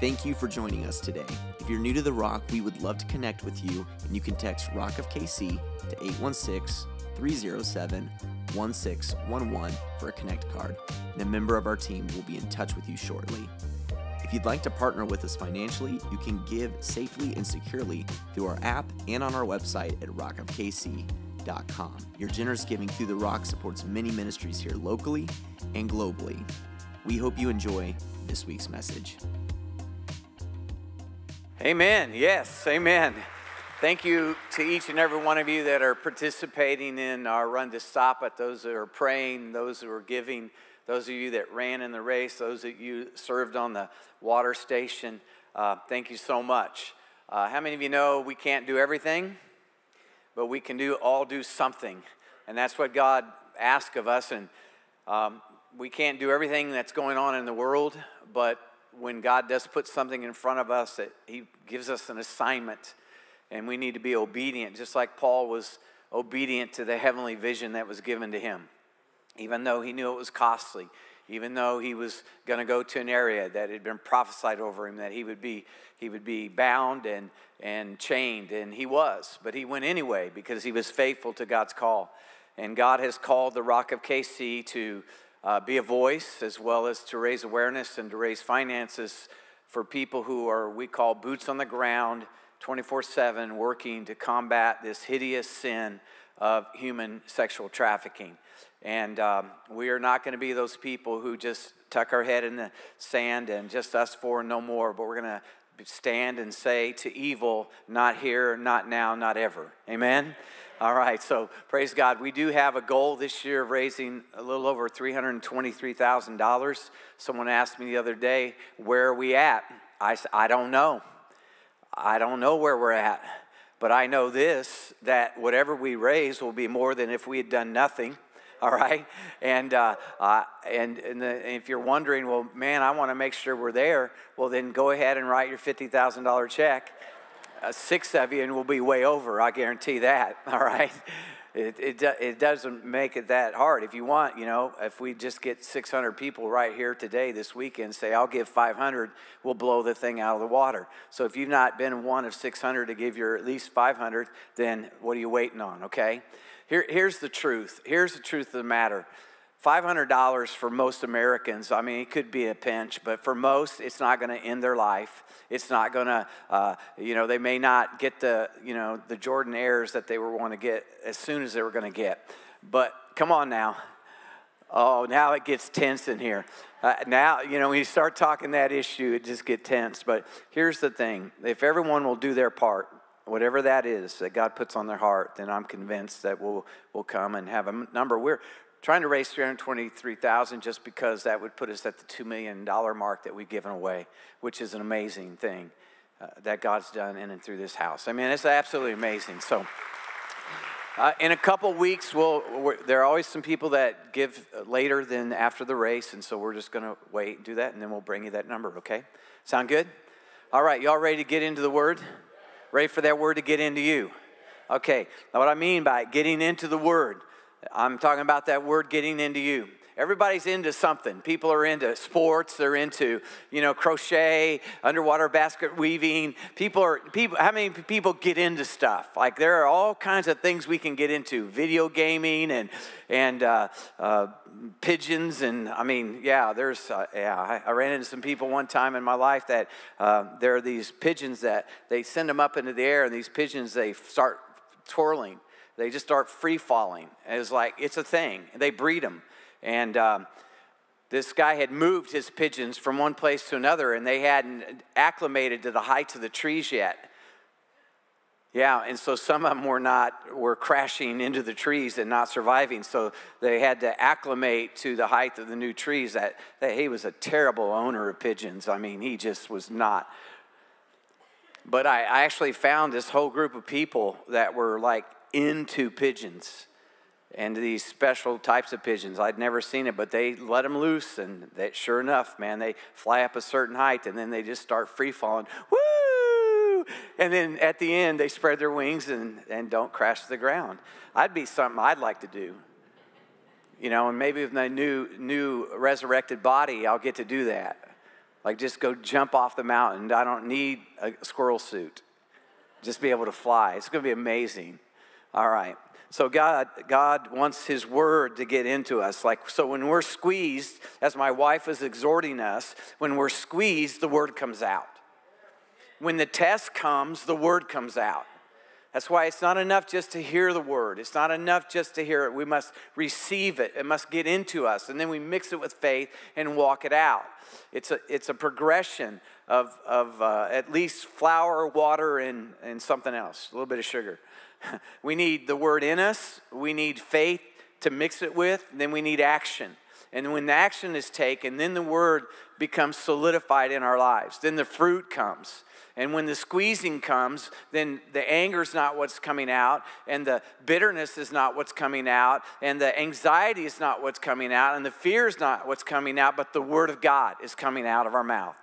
Thank you for joining us today. If you're new to The Rock, we would love to connect with you, and you can text Rock of KC to 816 307 1611 for a Connect card, and a member of our team will be in touch with you shortly. If you'd like to partner with us financially, you can give safely and securely through our app and on our website at rockofkc.com. Your generous giving through The Rock supports many ministries here locally and globally. We hope you enjoy this week's message. Amen. Yes, amen. Thank you to each and every one of you that are participating in our Run to Stop It, those that are praying, those who are giving, those of you that ran in the race, those that you served on the water station. Uh, thank you so much. Uh, how many of you know we can't do everything, but we can do all do something, and that's what God asks of us. And um, we can't do everything that's going on in the world, but when God does put something in front of us, that He gives us an assignment, and we need to be obedient, just like Paul was obedient to the heavenly vision that was given to him, even though he knew it was costly, even though he was going to go to an area that had been prophesied over him that he would be he would be bound and and chained, and he was, but he went anyway because he was faithful to God's call, and God has called the Rock of KC to uh, be a voice as well as to raise awareness and to raise finances for people who are, we call boots on the ground, 24 7, working to combat this hideous sin of human sexual trafficking. And um, we are not going to be those people who just tuck our head in the sand and just us four, no more, but we're going to stand and say to evil, not here, not now, not ever. Amen? All right, so praise God. We do have a goal this year of raising a little over $323,000. Someone asked me the other day, Where are we at? I said, I don't know. I don't know where we're at. But I know this that whatever we raise will be more than if we had done nothing. All right, and uh, uh, and, and, the, and if you're wondering, well, man, I want to make sure we're there. Well, then go ahead and write your fifty thousand dollar check six of you and we'll be way over. I guarantee that. All right. It, it, it doesn't make it that hard. If you want, you know, if we just get 600 people right here today, this weekend, say, I'll give 500, we'll blow the thing out of the water. So if you've not been one of 600 to give your at least 500, then what are you waiting on, okay? Here, here's the truth. Here's the truth of the matter. $500 for most Americans, I mean, it could be a pinch, but for most, it's not going to end their life. It's not going to, uh, you know, they may not get the, you know, the Jordanaires that they were want to get as soon as they were going to get. But come on now. Oh, now it gets tense in here. Uh, now, you know, when you start talking that issue, it just gets tense. But here's the thing if everyone will do their part, whatever that is that God puts on their heart, then I'm convinced that we'll, we'll come and have a number. We're, trying to raise 323000 just because that would put us at the $2 million mark that we've given away, which is an amazing thing uh, that God's done in and through this house. I mean, it's absolutely amazing. So, uh, in a couple weeks, we'll, there are always some people that give later than after the race, and so we're just going to wait and do that, and then we'll bring you that number, okay? Sound good? All right, y'all ready to get into the word? Ready for that word to get into you? Okay, now what I mean by getting into the word, I'm talking about that word getting into you. Everybody's into something. People are into sports. They're into, you know, crochet, underwater basket weaving. People are people. How many people get into stuff? Like there are all kinds of things we can get into. Video gaming and and uh, uh, pigeons and I mean, yeah. There's uh, yeah. I, I, ran into some people one time in my life that uh, there are these pigeons that they send them up into the air, and these pigeons they start twirling they just start free falling. It's like, it's a thing. They breed them. And um, this guy had moved his pigeons from one place to another, and they hadn't acclimated to the heights of the trees yet. Yeah, and so some of them were not were crashing into the trees and not surviving. So they had to acclimate to the height of the new trees. That, that he was a terrible owner of pigeons. I mean, he just was not. But I, I actually found this whole group of people that were like into pigeons and these special types of pigeons. I'd never seen it, but they let them loose, and they, sure enough, man, they fly up a certain height, and then they just start free falling. Woo! And then at the end, they spread their wings and, and don't crash to the ground. I'd be something I'd like to do. You know, and maybe with my new new resurrected body, I'll get to do that. Like, just go jump off the mountain. I don't need a squirrel suit. Just be able to fly. It's going to be amazing. All right. So God, God wants His Word to get into us. Like so, when we're squeezed, as my wife is exhorting us, when we're squeezed, the Word comes out. When the test comes, the Word comes out. That's why it's not enough just to hear the word. It's not enough just to hear it. We must receive it. It must get into us. And then we mix it with faith and walk it out. It's a, it's a progression of, of uh, at least flour, water, and, and something else, a little bit of sugar. we need the word in us, we need faith to mix it with, then we need action. And when the action is taken, then the word becomes solidified in our lives. Then the fruit comes. And when the squeezing comes, then the anger is not what's coming out, and the bitterness is not what's coming out, and the anxiety is not what's coming out, and the fear is not what's coming out, but the word of God is coming out of our mouth.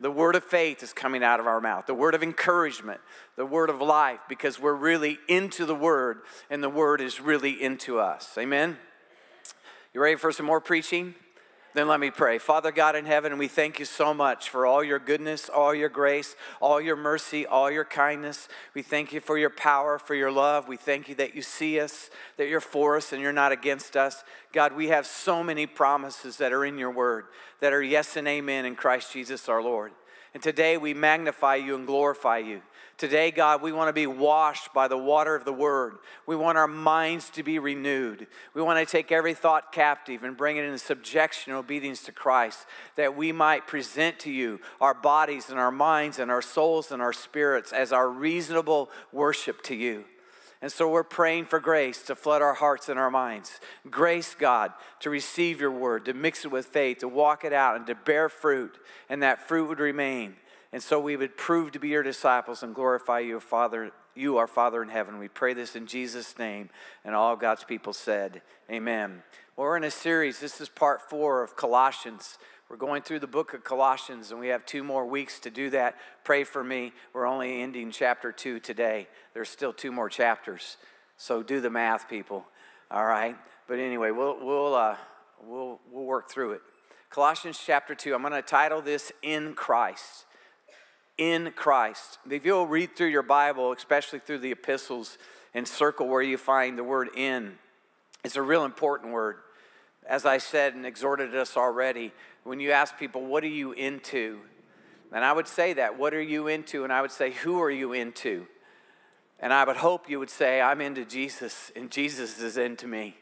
The word of faith is coming out of our mouth, the word of encouragement, the word of life, because we're really into the word, and the word is really into us. Amen? You ready for some more preaching? Then let me pray. Father God in heaven, we thank you so much for all your goodness, all your grace, all your mercy, all your kindness. We thank you for your power, for your love. We thank you that you see us, that you're for us, and you're not against us. God, we have so many promises that are in your word that are yes and amen in Christ Jesus our Lord. And today we magnify you and glorify you. Today, God, we want to be washed by the water of the Word. We want our minds to be renewed. We want to take every thought captive and bring it into subjection and obedience to Christ, that we might present to you our bodies and our minds and our souls and our spirits as our reasonable worship to you. And so we're praying for grace to flood our hearts and our minds. Grace, God, to receive your word, to mix it with faith, to walk it out, and to bear fruit, and that fruit would remain. And so we would prove to be your disciples and glorify you, Father, you, our Father in heaven. We pray this in Jesus' name. And all God's people said, Amen. Well, we're in a series. This is part four of Colossians. We're going through the book of Colossians, and we have two more weeks to do that. Pray for me. We're only ending chapter two today. There's still two more chapters. So do the math, people. All right? But anyway, we'll, we'll, uh, we'll, we'll work through it. Colossians chapter 2, I'm going to title this In Christ in Christ. If you'll read through your Bible, especially through the epistles, and circle where you find the word in, it's a real important word. As I said and exhorted us already, when you ask people, What are you into? And I would say that, What are you into? And I would say, Who are you into? And I would hope you would say, I'm into Jesus, and Jesus is into me.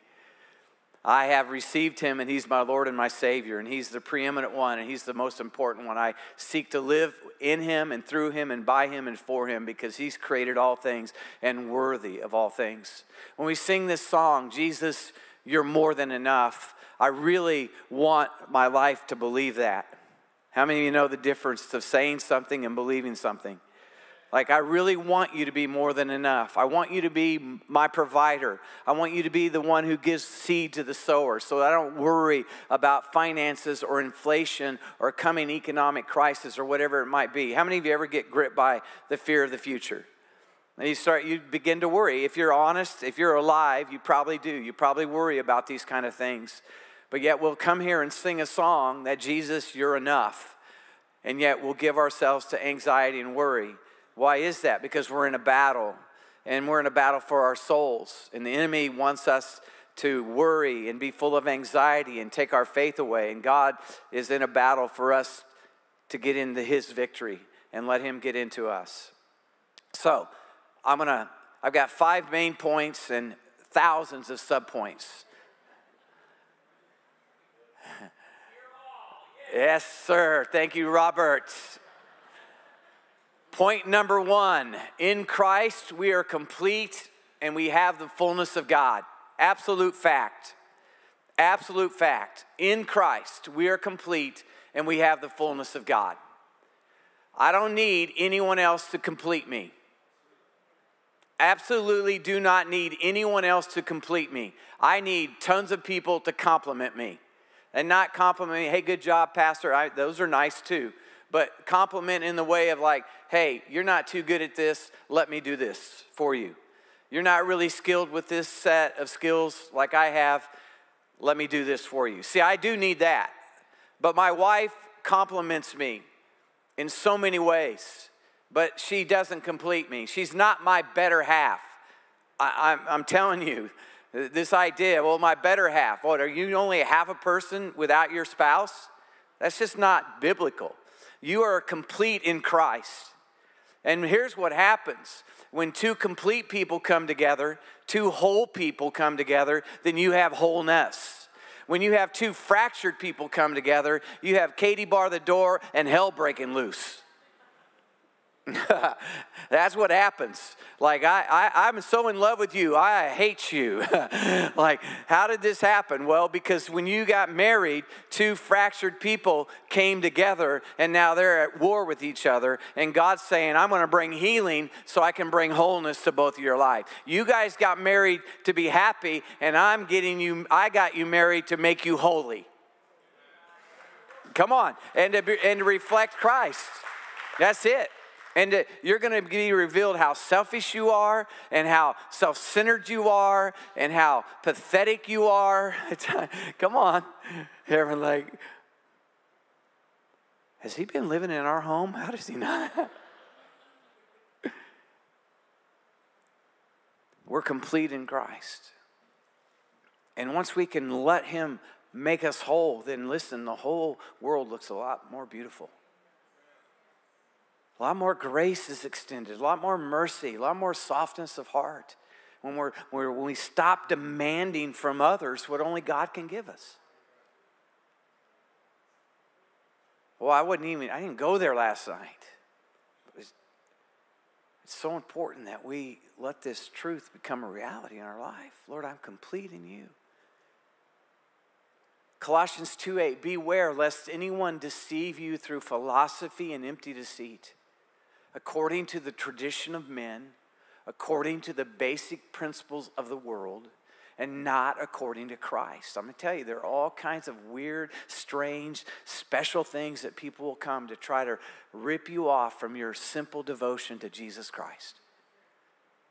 I have received him, and he's my Lord and my Savior, and he's the preeminent one, and he's the most important one. I seek to live in him and through him and by him and for him because he's created all things and worthy of all things. When we sing this song, Jesus, you're more than enough, I really want my life to believe that. How many of you know the difference of saying something and believing something? Like, I really want you to be more than enough. I want you to be my provider. I want you to be the one who gives seed to the sower so I don't worry about finances or inflation or coming economic crisis or whatever it might be. How many of you ever get gripped by the fear of the future? And you start, you begin to worry. If you're honest, if you're alive, you probably do. You probably worry about these kind of things. But yet we'll come here and sing a song that Jesus, you're enough. And yet we'll give ourselves to anxiety and worry. Why is that? Because we're in a battle, and we're in a battle for our souls. And the enemy wants us to worry and be full of anxiety and take our faith away. And God is in a battle for us to get into his victory and let him get into us. So, I'm going to I've got five main points and thousands of subpoints. yes, sir. Thank you, Robert. Point number one in Christ, we are complete and we have the fullness of God. Absolute fact. Absolute fact. In Christ, we are complete and we have the fullness of God. I don't need anyone else to complete me. Absolutely do not need anyone else to complete me. I need tons of people to complement me and not compliment me, hey, good job, Pastor. I, those are nice too but complement in the way of like, hey, you're not too good at this, let me do this for you. You're not really skilled with this set of skills like I have, let me do this for you. See, I do need that. But my wife complements me in so many ways, but she doesn't complete me. She's not my better half. I, am telling you, this idea, well, my better half, what, are you only half a person without your spouse? That's just not biblical. You are complete in Christ. And here's what happens when two complete people come together, two whole people come together, then you have wholeness. When you have two fractured people come together, you have Katie bar the door and hell breaking loose. That's what happens. Like, I, I, I'm so in love with you, I hate you. like, how did this happen? Well, because when you got married, two fractured people came together and now they're at war with each other. And God's saying, I'm going to bring healing so I can bring wholeness to both of your life. You guys got married to be happy, and I'm getting you, I got you married to make you holy. Come on, and to, be, and to reflect Christ. That's it. And you're going to be revealed how selfish you are, and how self centered you are, and how pathetic you are. Come on. Everyone, like, has he been living in our home? How does he not? We're complete in Christ. And once we can let him make us whole, then listen, the whole world looks a lot more beautiful. A lot more grace is extended, a lot more mercy, a lot more softness of heart when, we're, when we stop demanding from others what only God can give us. Well, I wouldn't even, I didn't go there last night. It's, so important that we let this truth become a reality in our life. Lord, I'm complete in you. Colossians 2 8, beware lest anyone deceive you through philosophy and empty deceit according to the tradition of men, according to the basic principles of the world, and not according to Christ. I'm to tell you, there are all kinds of weird, strange, special things that people will come to try to rip you off from your simple devotion to Jesus Christ.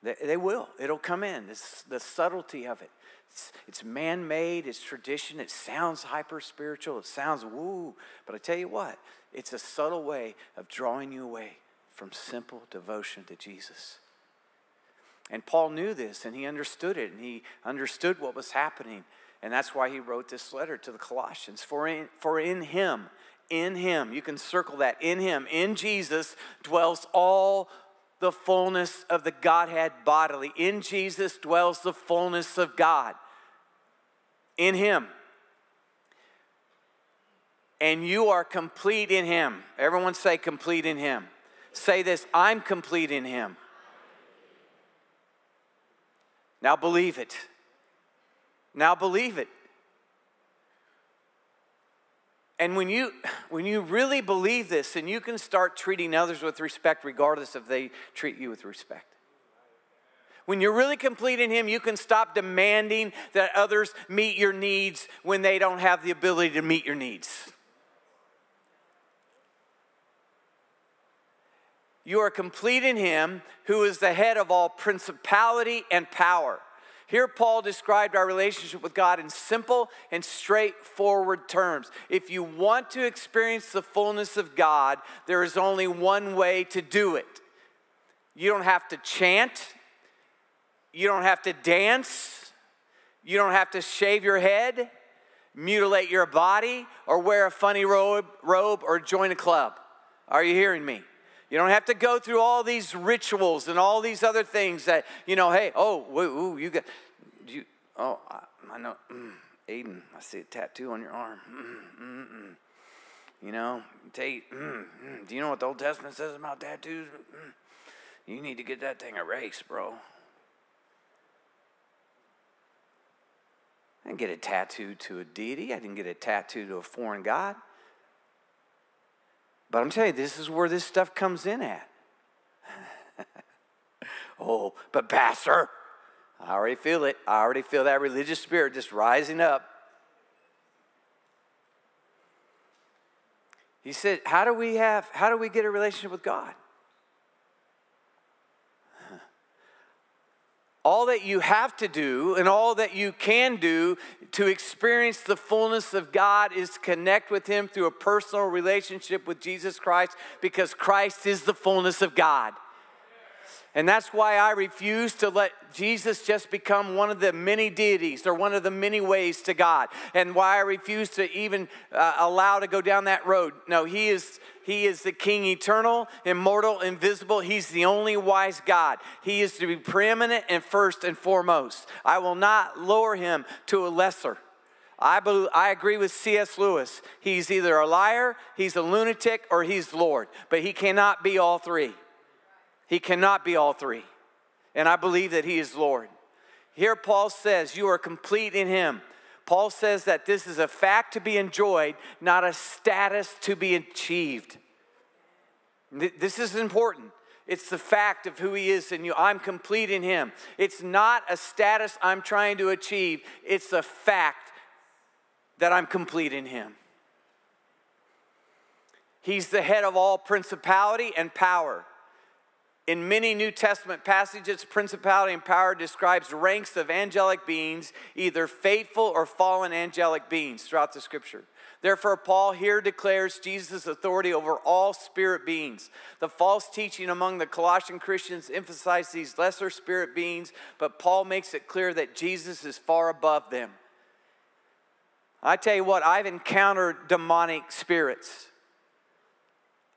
They, they will. It'll come in. It's the subtlety of it. It's, it's man made, it's tradition, it sounds hyper spiritual, it sounds woo. But I tell you what, it's a subtle way of drawing you away from simple devotion to Jesus. And Paul knew this and he understood it and he understood what was happening. And that's why he wrote this letter to the Colossians. For in, for in him, in him, you can circle that, in him, in Jesus dwells all the fullness of the Godhead bodily. In Jesus dwells the fullness of God. In him. And you are complete in him. Everyone say, complete in him. Say this I'm complete in Him. Now believe it. Now believe it. And when you, when you really believe this, then you can start treating others with respect, regardless if they treat you with respect. When you're really complete in Him, you can stop demanding that others meet your needs when they don't have the ability to meet your needs. You are complete in him who is the head of all principality and power. Here, Paul described our relationship with God in simple and straightforward terms. If you want to experience the fullness of God, there is only one way to do it. You don't have to chant, you don't have to dance, you don't have to shave your head, mutilate your body, or wear a funny robe, robe or join a club. Are you hearing me? You don't have to go through all these rituals and all these other things that, you know, hey, oh, ooh, you got, you, oh, I, I know, mm, Aiden, I see a tattoo on your arm. Mm, mm, mm. you know, Tate, mm, mm, do you know what the Old Testament says about tattoos? You need to get that thing erased, bro. I didn't get a tattoo to a deity. I didn't get a tattoo to a foreign god. But I'm telling you, this is where this stuff comes in at. oh, but Pastor, I already feel it. I already feel that religious spirit just rising up. He said, How do we have, how do we get a relationship with God? All that you have to do and all that you can do to experience the fullness of God is connect with Him through a personal relationship with Jesus Christ because Christ is the fullness of God. And that's why I refuse to let Jesus just become one of the many deities or one of the many ways to God. And why I refuse to even uh, allow to go down that road. No, he is he is the king eternal, immortal, invisible. He's the only wise God. He is to be preeminent and first and foremost. I will not lower him to a lesser. I, believe, I agree with C.S. Lewis. He's either a liar, he's a lunatic, or he's Lord. But he cannot be all three. He cannot be all three. And I believe that He is Lord. Here, Paul says, You are complete in Him. Paul says that this is a fact to be enjoyed, not a status to be achieved. This is important. It's the fact of who he is in you. I'm complete in him. It's not a status I'm trying to achieve, it's the fact that I'm complete in him. He's the head of all principality and power. In many New Testament passages, principality and power describes ranks of angelic beings, either faithful or fallen angelic beings throughout the scripture. Therefore, Paul here declares Jesus' authority over all spirit beings. The false teaching among the Colossian Christians emphasized these lesser spirit beings, but Paul makes it clear that Jesus is far above them. I tell you what, I've encountered demonic spirits.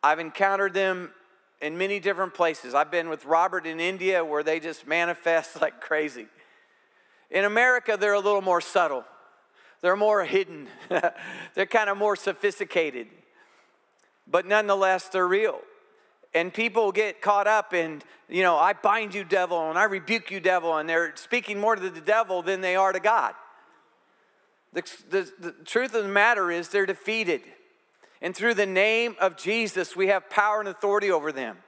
I've encountered them in many different places. I've been with Robert in India where they just manifest like crazy. In America, they're a little more subtle, they're more hidden, they're kind of more sophisticated, but nonetheless, they're real. And people get caught up in, you know, I bind you, devil, and I rebuke you, devil, and they're speaking more to the devil than they are to God. The, the, the truth of the matter is, they're defeated. And through the name of Jesus, we have power and authority over them.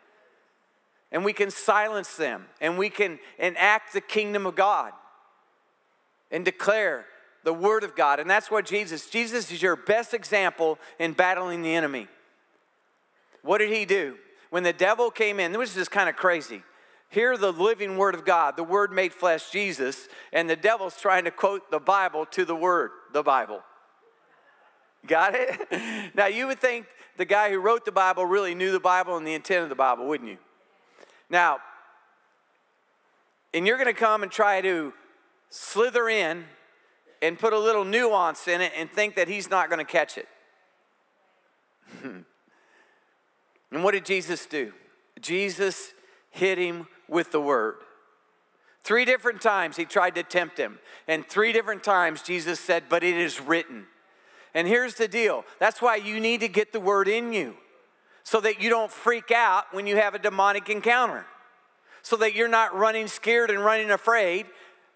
And we can silence them and we can enact the kingdom of God and declare the word of God. And that's what Jesus, Jesus is your best example in battling the enemy. What did he do? When the devil came in, this was just kind of crazy. Hear the living word of God, the word made flesh, Jesus, and the devil's trying to quote the Bible to the word, the Bible. Got it? now, you would think the guy who wrote the Bible really knew the Bible and the intent of the Bible, wouldn't you? Now, and you're going to come and try to slither in and put a little nuance in it and think that he's not going to catch it. and what did Jesus do? Jesus hit him with the word. Three different times he tried to tempt him, and three different times Jesus said, But it is written. And here's the deal that's why you need to get the word in you so that you don't freak out when you have a demonic encounter, so that you're not running scared and running afraid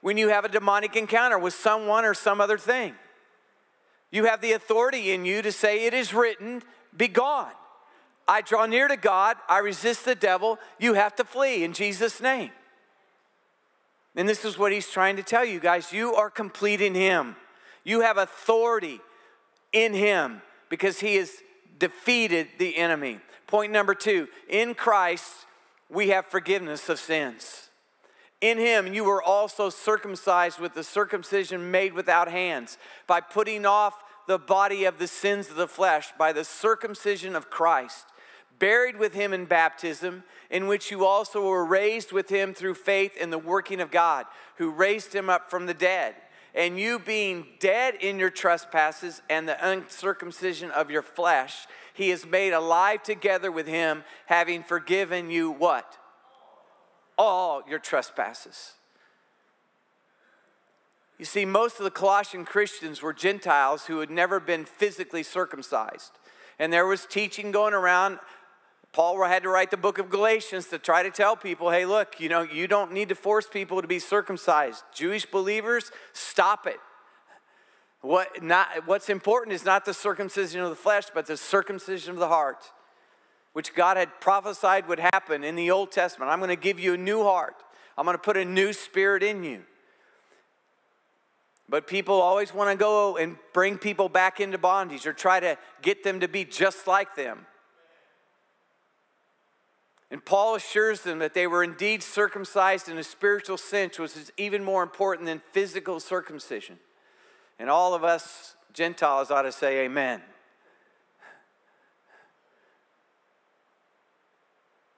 when you have a demonic encounter with someone or some other thing. You have the authority in you to say, It is written, be gone. I draw near to God, I resist the devil, you have to flee in Jesus' name. And this is what he's trying to tell you guys. You are complete in him. You have authority in him because he has defeated the enemy. Point number two in Christ, we have forgiveness of sins. In him, you were also circumcised with the circumcision made without hands, by putting off the body of the sins of the flesh by the circumcision of Christ, buried with him in baptism, in which you also were raised with him through faith in the working of God, who raised him up from the dead and you being dead in your trespasses and the uncircumcision of your flesh, he has made alive together with him, having forgiven you what? All your trespasses. You see, most of the Colossian Christians were Gentiles who had never been physically circumcised. And there was teaching going around Paul had to write the book of Galatians to try to tell people hey, look, you know, you don't need to force people to be circumcised. Jewish believers, stop it. What not, what's important is not the circumcision of the flesh, but the circumcision of the heart, which God had prophesied would happen in the Old Testament. I'm going to give you a new heart, I'm going to put a new spirit in you. But people always want to go and bring people back into bondage or try to get them to be just like them. And Paul assures them that they were indeed circumcised in a spiritual sense, which is even more important than physical circumcision. And all of us Gentiles ought to say amen.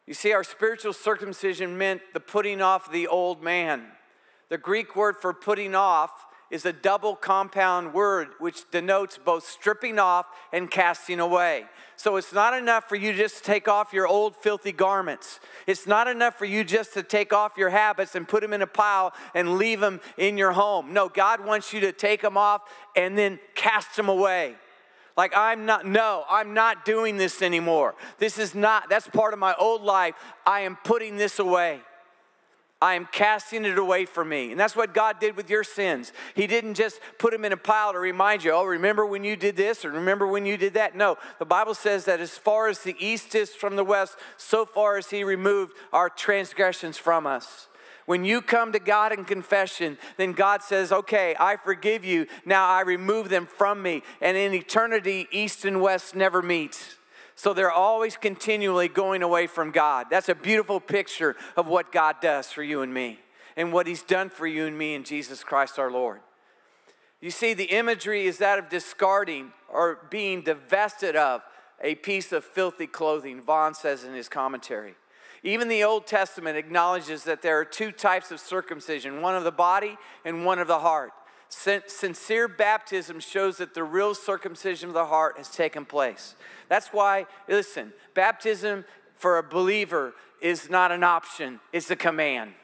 You see, our spiritual circumcision meant the putting off the old man. The Greek word for putting off is a double compound word which denotes both stripping off and casting away. So it's not enough for you just to take off your old filthy garments. It's not enough for you just to take off your habits and put them in a pile and leave them in your home. No, God wants you to take them off and then cast them away. Like, I'm not, no, I'm not doing this anymore. This is not, that's part of my old life. I am putting this away. I am casting it away from me. And that's what God did with your sins. He didn't just put them in a pile to remind you, oh, remember when you did this or remember when you did that. No, the Bible says that as far as the east is from the west, so far as He removed our transgressions from us. When you come to God in confession, then God says, Okay, I forgive you. Now I remove them from me. And in eternity, east and west never meet. So they're always continually going away from God. That's a beautiful picture of what God does for you and me and what He's done for you and me in Jesus Christ our Lord. You see, the imagery is that of discarding or being divested of a piece of filthy clothing, Vaughan says in his commentary. Even the Old Testament acknowledges that there are two types of circumcision one of the body and one of the heart. Sincere baptism shows that the real circumcision of the heart has taken place. That's why, listen, baptism for a believer is not an option, it's a command.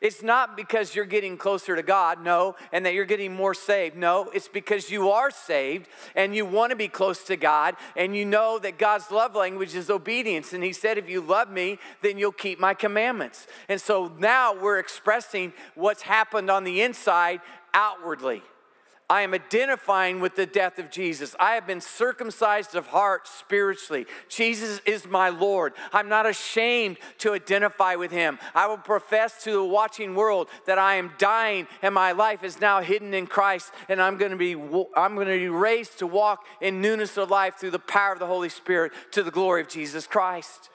It's not because you're getting closer to God, no, and that you're getting more saved. No, it's because you are saved and you want to be close to God and you know that God's love language is obedience. And He said, If you love me, then you'll keep my commandments. And so now we're expressing what's happened on the inside outwardly. I am identifying with the death of Jesus. I have been circumcised of heart spiritually. Jesus is my Lord. I'm not ashamed to identify with him. I will profess to the watching world that I am dying and my life is now hidden in Christ and I'm going to be I'm going to be raised to walk in newness of life through the power of the Holy Spirit to the glory of Jesus Christ.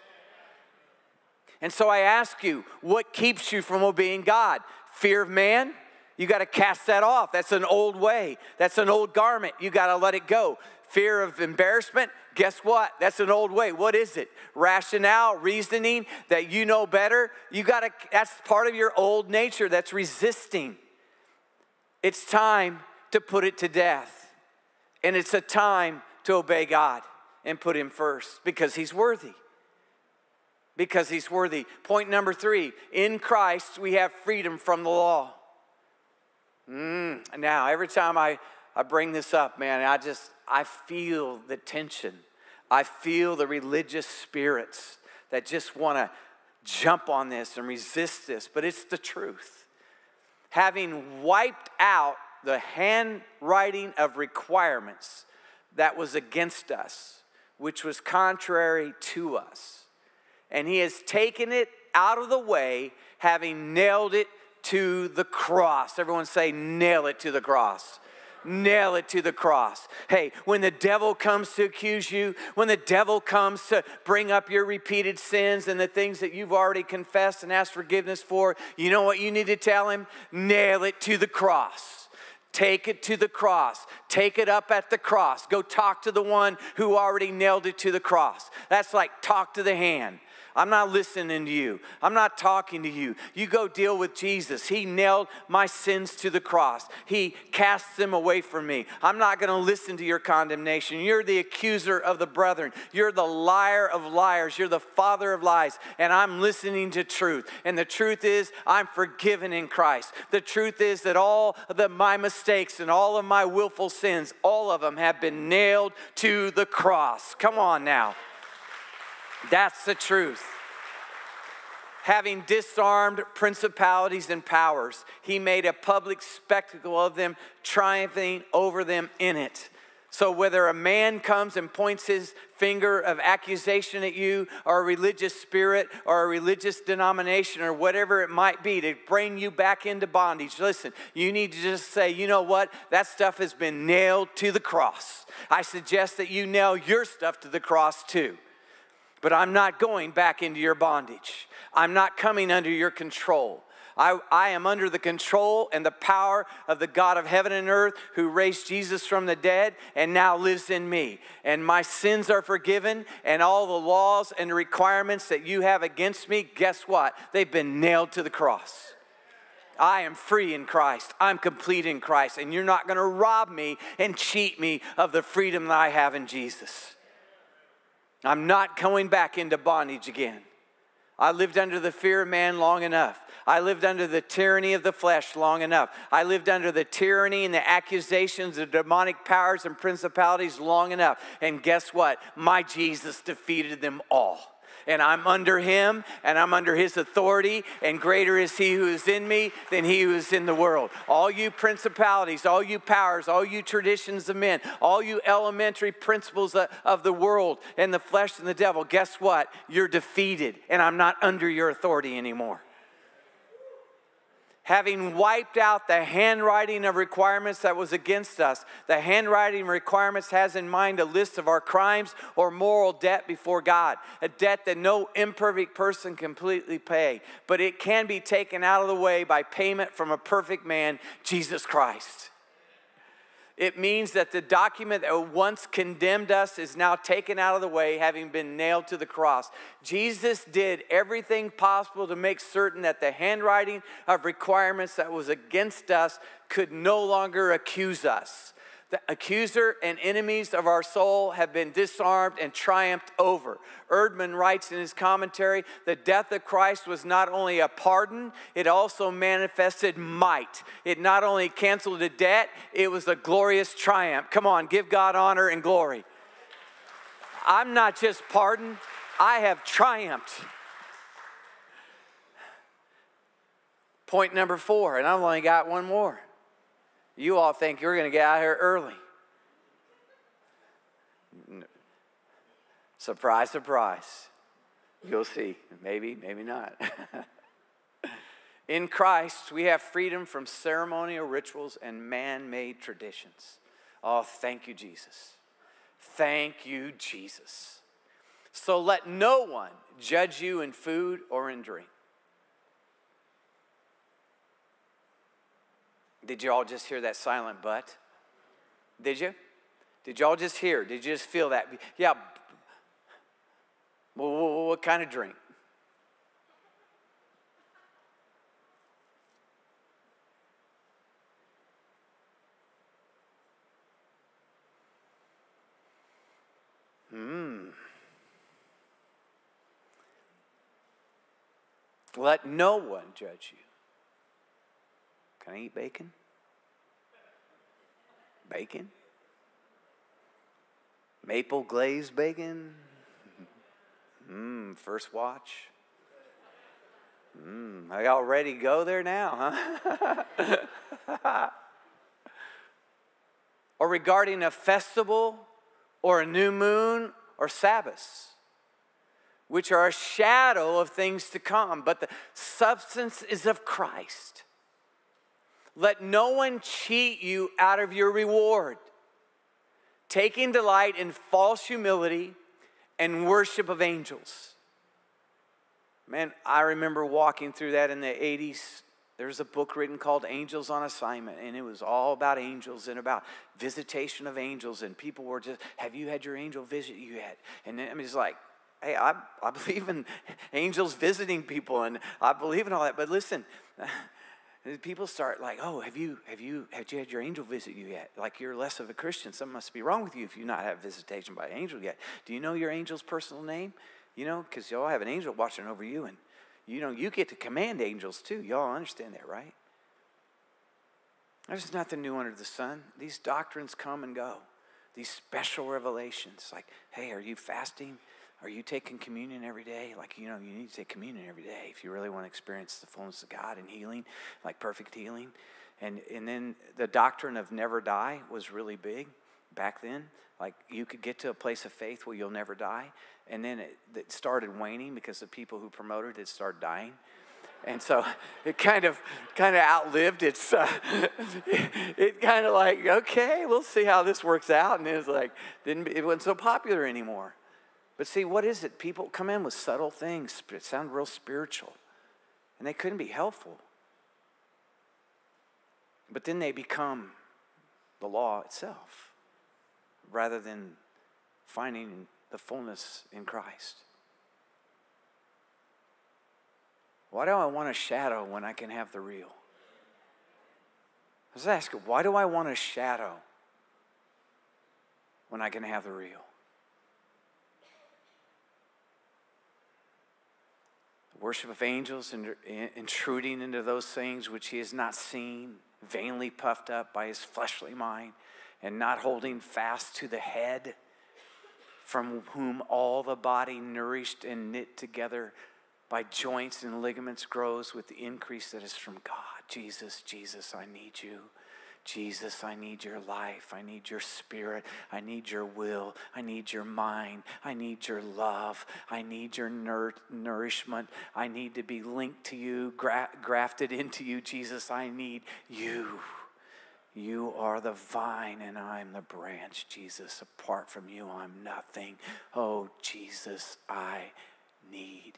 And so I ask you, what keeps you from obeying God? Fear of man? You got to cast that off. That's an old way. That's an old garment. You got to let it go. Fear of embarrassment, guess what? That's an old way. What is it? Rationale, reasoning that you know better. You got to that's part of your old nature that's resisting. It's time to put it to death. And it's a time to obey God and put him first because he's worthy. Because he's worthy. Point number 3, in Christ we have freedom from the law. Mm, now, every time I, I bring this up, man, I just, I feel the tension. I feel the religious spirits that just want to jump on this and resist this, but it's the truth. Having wiped out the handwriting of requirements that was against us, which was contrary to us, and he has taken it out of the way, having nailed it to the cross. Everyone say, nail it to the cross. Nail it to the cross. Hey, when the devil comes to accuse you, when the devil comes to bring up your repeated sins and the things that you've already confessed and asked forgiveness for, you know what you need to tell him? Nail it to the cross. Take it to the cross. Take it up at the cross. Go talk to the one who already nailed it to the cross. That's like talk to the hand. I'm not listening to you. I'm not talking to you. You go deal with Jesus. He nailed my sins to the cross, He casts them away from me. I'm not going to listen to your condemnation. You're the accuser of the brethren. You're the liar of liars. You're the father of lies. And I'm listening to truth. And the truth is, I'm forgiven in Christ. The truth is that all of my mistakes and all of my willful sins, all of them have been nailed to the cross. Come on now. That's the truth. Having disarmed principalities and powers, he made a public spectacle of them, triumphing over them in it. So, whether a man comes and points his finger of accusation at you, or a religious spirit, or a religious denomination, or whatever it might be to bring you back into bondage, listen, you need to just say, you know what? That stuff has been nailed to the cross. I suggest that you nail your stuff to the cross too. But I'm not going back into your bondage. I'm not coming under your control. I, I am under the control and the power of the God of heaven and earth who raised Jesus from the dead and now lives in me. And my sins are forgiven, and all the laws and requirements that you have against me, guess what? They've been nailed to the cross. I am free in Christ. I'm complete in Christ. And you're not going to rob me and cheat me of the freedom that I have in Jesus. I'm not going back into bondage again. I lived under the fear of man long enough. I lived under the tyranny of the flesh long enough. I lived under the tyranny and the accusations of demonic powers and principalities long enough. And guess what? My Jesus defeated them all and I'm under him and I'm under his authority, and greater is he who is in me than he who is in the world. All you principalities, all you powers, all you traditions of men, all you elementary principles of the world and the flesh and the devil, guess what? You're defeated, and I'm not under your authority anymore having wiped out the handwriting of requirements that was against us. The handwriting requirements has in mind a list of our crimes or moral debt before God, a debt that no imperfect person can completely pay, but it can be taken out of the way by payment from a perfect man, Jesus Christ. It means that the document that once condemned us is now taken out of the way, having been nailed to the cross. Jesus did everything possible to make certain that the handwriting of requirements that was against us could no longer accuse us. The accuser and enemies of our soul have been disarmed and triumphed over. Erdman writes in his commentary the death of Christ was not only a pardon, it also manifested might. It not only canceled a debt, it was a glorious triumph. Come on, give God honor and glory. I'm not just pardoned, I have triumphed. Point number four, and I've only got one more. You all think you're going to get out here early. Surprise, surprise. You'll see. Maybe, maybe not. In Christ, we have freedom from ceremonial rituals and man made traditions. Oh, thank you, Jesus. Thank you, Jesus. So let no one judge you in food or in drink Did you all just hear that silent but? Did you? Did y'all just hear? Did you just feel that? Yeah. Well, what kind of drink? Hmm. Let no one judge you. Can I eat bacon? Bacon? Maple glazed bacon? Mmm, First Watch. Mmm, I got ready go there now, huh? or regarding a festival or a new moon or Sabbaths, which are a shadow of things to come, but the substance is of Christ. Let no one cheat you out of your reward, taking delight in false humility and worship of angels. Man, I remember walking through that in the 80s. There's a book written called Angels on Assignment, and it was all about angels and about visitation of angels. And people were just, Have you had your angel visit you yet? And then, I mean, it's like, Hey, I, I believe in angels visiting people, and I believe in all that. But listen, people start like, oh, have you have you have you had your angel visit you yet? Like you're less of a Christian. Something must be wrong with you if you not have visitation by angel yet. Do you know your angel's personal name? You know, because y'all have an angel watching over you, and you know you get to command angels too. Y'all understand that, right? There's nothing new under the sun. These doctrines come and go. These special revelations, like, hey, are you fasting? Are you taking communion every day? Like, you know, you need to take communion every day if you really want to experience the fullness of God and healing, like perfect healing. And, and then the doctrine of never die was really big back then. Like, you could get to a place of faith where you'll never die. And then it, it started waning because the people who promoted it started dying and so it kind of kind of outlived its uh, it kind of like okay we'll see how this works out and it was like didn't it wasn't so popular anymore But see, what is it? People come in with subtle things that sound real spiritual, and they couldn't be helpful. But then they become the law itself rather than finding the fullness in Christ. Why do I want a shadow when I can have the real? I was asking, why do I want a shadow when I can have the real? The worship of angels and intruding into those things which he has not seen, vainly puffed up by his fleshly mind, and not holding fast to the head, from whom all the body, nourished and knit together by joints and ligaments, grows with the increase that is from God. Jesus, Jesus, I need you. Jesus, I need your life. I need your spirit. I need your will. I need your mind. I need your love. I need your nur- nourishment. I need to be linked to you, gra- grafted into you. Jesus, I need you. You are the vine and I'm the branch, Jesus. Apart from you, I'm nothing. Oh, Jesus, I need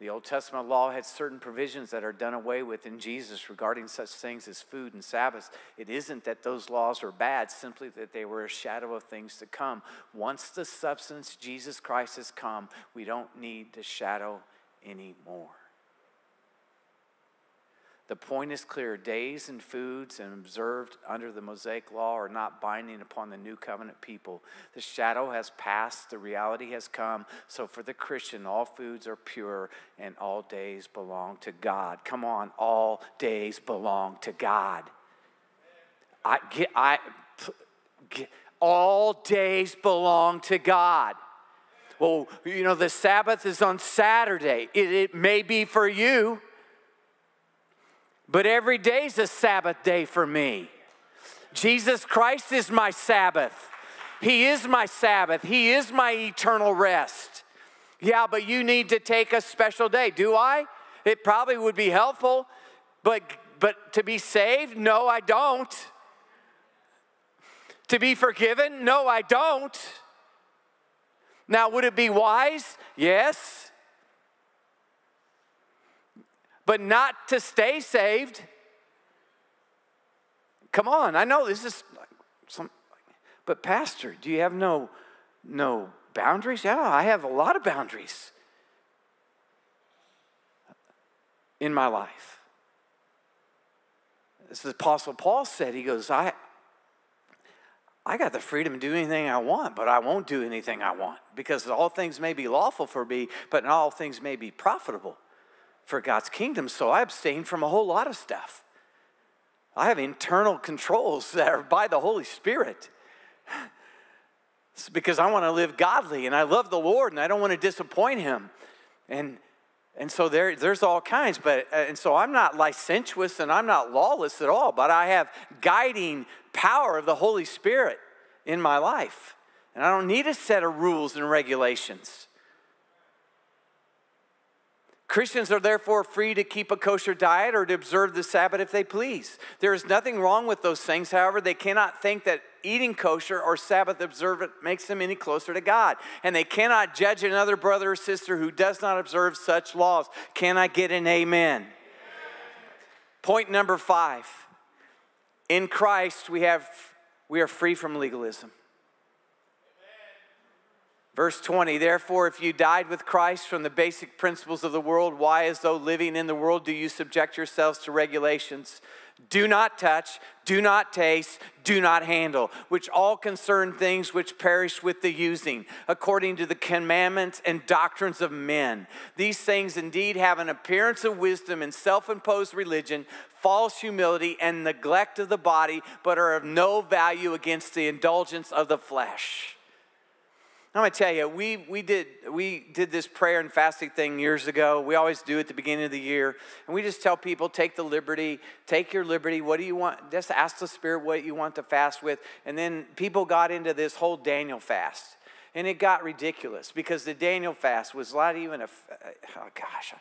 the Old Testament law had certain provisions that are done away with in Jesus regarding such things as food and Sabbaths. It isn't that those laws are bad, simply that they were a shadow of things to come. Once the substance, Jesus Christ, has come, we don't need the shadow anymore. The point is clear days and foods and observed under the Mosaic law are not binding upon the new covenant people. The shadow has passed, the reality has come. So for the Christian, all foods are pure and all days belong to God. Come on, all days belong to God. I get, I, get, all days belong to God. Well, you know, the Sabbath is on Saturday. It, it may be for you. But every day is a Sabbath day for me. Jesus Christ is my Sabbath. He is my Sabbath. He is my eternal rest. Yeah, but you need to take a special day. Do I? It probably would be helpful. But but to be saved? No, I don't. To be forgiven? No, I don't. Now, would it be wise? Yes but not to stay saved. Come on, I know this is some, but Pastor, do you have no, no boundaries? Yeah, I have a lot of boundaries in my life. As the Apostle Paul said, he goes, I, I got the freedom to do anything I want, but I won't do anything I want because all things may be lawful for me, but not all things may be profitable for God's kingdom, so I abstain from a whole lot of stuff. I have internal controls that are by the Holy Spirit. It's because I want to live godly and I love the Lord and I don't want to disappoint Him. And and so there, there's all kinds, but uh, and so I'm not licentious and I'm not lawless at all, but I have guiding power of the Holy Spirit in my life. And I don't need a set of rules and regulations. Christians are therefore free to keep a kosher diet or to observe the Sabbath if they please. There is nothing wrong with those things. However, they cannot think that eating kosher or Sabbath observant makes them any closer to God. And they cannot judge another brother or sister who does not observe such laws. Can I get an amen? amen. Point number five. In Christ, we, have, we are free from legalism. Verse 20, therefore, if you died with Christ from the basic principles of the world, why, as though living in the world, do you subject yourselves to regulations? Do not touch, do not taste, do not handle, which all concern things which perish with the using, according to the commandments and doctrines of men. These things indeed have an appearance of wisdom and self imposed religion, false humility, and neglect of the body, but are of no value against the indulgence of the flesh. I'm gonna tell you, we, we, did, we did this prayer and fasting thing years ago. We always do at the beginning of the year. And we just tell people, take the liberty, take your liberty. What do you want? Just ask the Spirit what you want to fast with. And then people got into this whole Daniel fast. And it got ridiculous because the Daniel fast was not even a, oh gosh,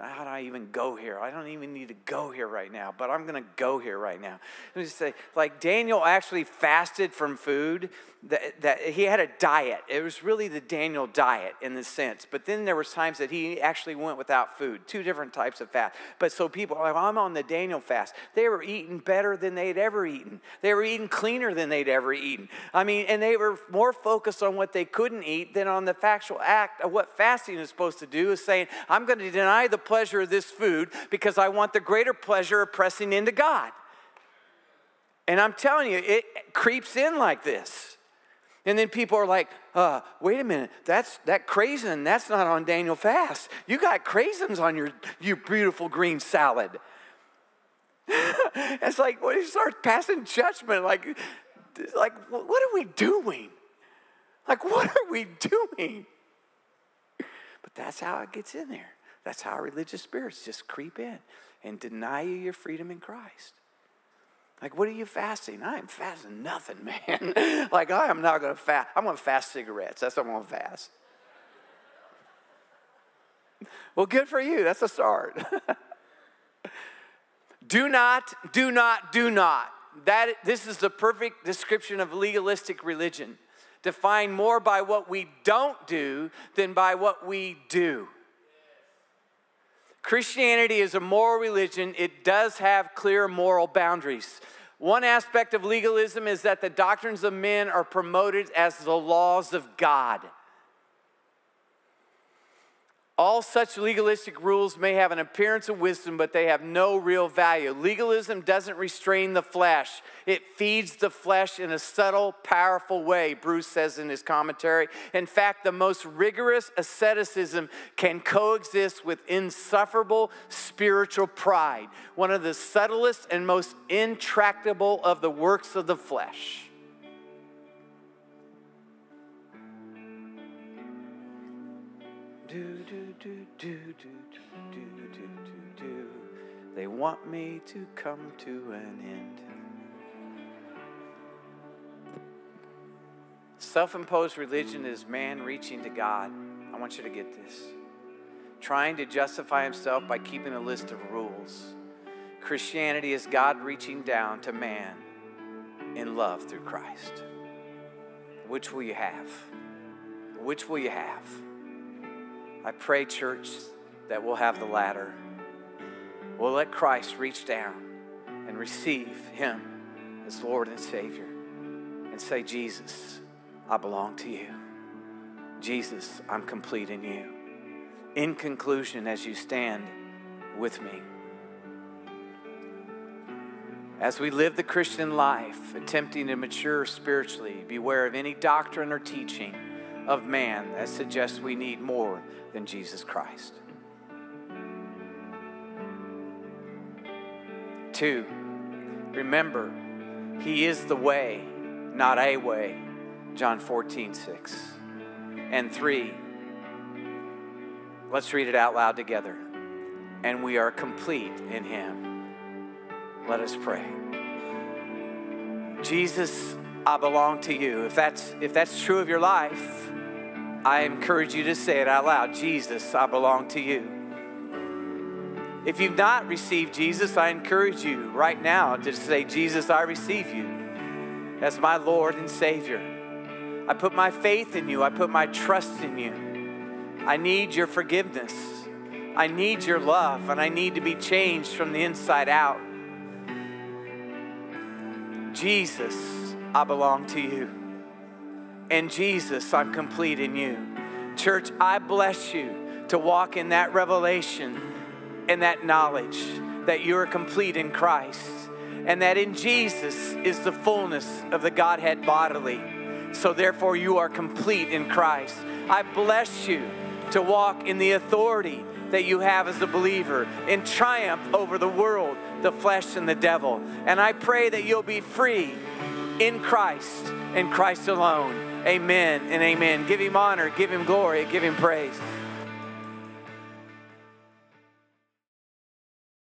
how do I even go here? I don't even need to go here right now, but I'm going to go here right now. Let me just say, like Daniel actually fasted from food, that, that he had a diet. It was really the Daniel diet in the sense. But then there was times that he actually went without food, two different types of fast. But so people like, I'm on the Daniel fast. They were eating better than they'd ever eaten. They were eating cleaner than they'd ever eaten. I mean, and they were more focused on what they couldn't eat than on the factual act of what fasting is supposed to do is saying, I'm going to deny the pleasure of this food because I want the greater pleasure of pressing into God. And I'm telling you, it creeps in like this. And then people are like, uh, wait a minute, that's that craisin, that's not on Daniel fast. You got craisins on your, your beautiful green salad. it's like when you start passing judgment, like, like, what are we doing? Like, what are we doing? But that's how it gets in there. That's how religious spirits just creep in and deny you your freedom in Christ. Like, what are you fasting? I am fasting nothing, man. like, I am not going to fast. I'm going to fast cigarettes. That's what I'm going to fast. well, good for you. That's a start. do not, do not, do not. That, this is the perfect description of legalistic religion. Defined more by what we don't do than by what we do. Christianity is a moral religion, it does have clear moral boundaries. One aspect of legalism is that the doctrines of men are promoted as the laws of God. All such legalistic rules may have an appearance of wisdom, but they have no real value. Legalism doesn't restrain the flesh, it feeds the flesh in a subtle, powerful way, Bruce says in his commentary. In fact, the most rigorous asceticism can coexist with insufferable spiritual pride, one of the subtlest and most intractable of the works of the flesh. Do do do do do do do do do. They want me to come to an end. Self imposed religion is man reaching to God. I want you to get this. Trying to justify himself by keeping a list of rules. Christianity is God reaching down to man in love through Christ. Which will you have? Which will you have? I pray, church, that we'll have the latter. We'll let Christ reach down and receive Him as Lord and Savior and say, Jesus, I belong to you. Jesus, I'm complete in you. In conclusion, as you stand with me, as we live the Christian life, attempting to mature spiritually, beware of any doctrine or teaching of man that suggests we need more than Jesus Christ. Two, remember, He is the way, not a way. John 14, 6. And three, let's read it out loud together. And we are complete in Him. Let us pray. Jesus, I belong to you. If that's, if that's true of your life, I encourage you to say it out loud Jesus, I belong to you. If you've not received Jesus, I encourage you right now to say, Jesus, I receive you as my Lord and Savior. I put my faith in you, I put my trust in you. I need your forgiveness. I need your love, and I need to be changed from the inside out. Jesus, I belong to you. And Jesus, I'm complete in you. Church, I bless you to walk in that revelation and that knowledge that you are complete in Christ and that in Jesus is the fullness of the Godhead bodily. So therefore, you are complete in Christ. I bless you to walk in the authority that you have as a believer in triumph over the world, the flesh, and the devil. And I pray that you'll be free in Christ and Christ alone. Amen and amen. Give him honor, give him glory, give him praise.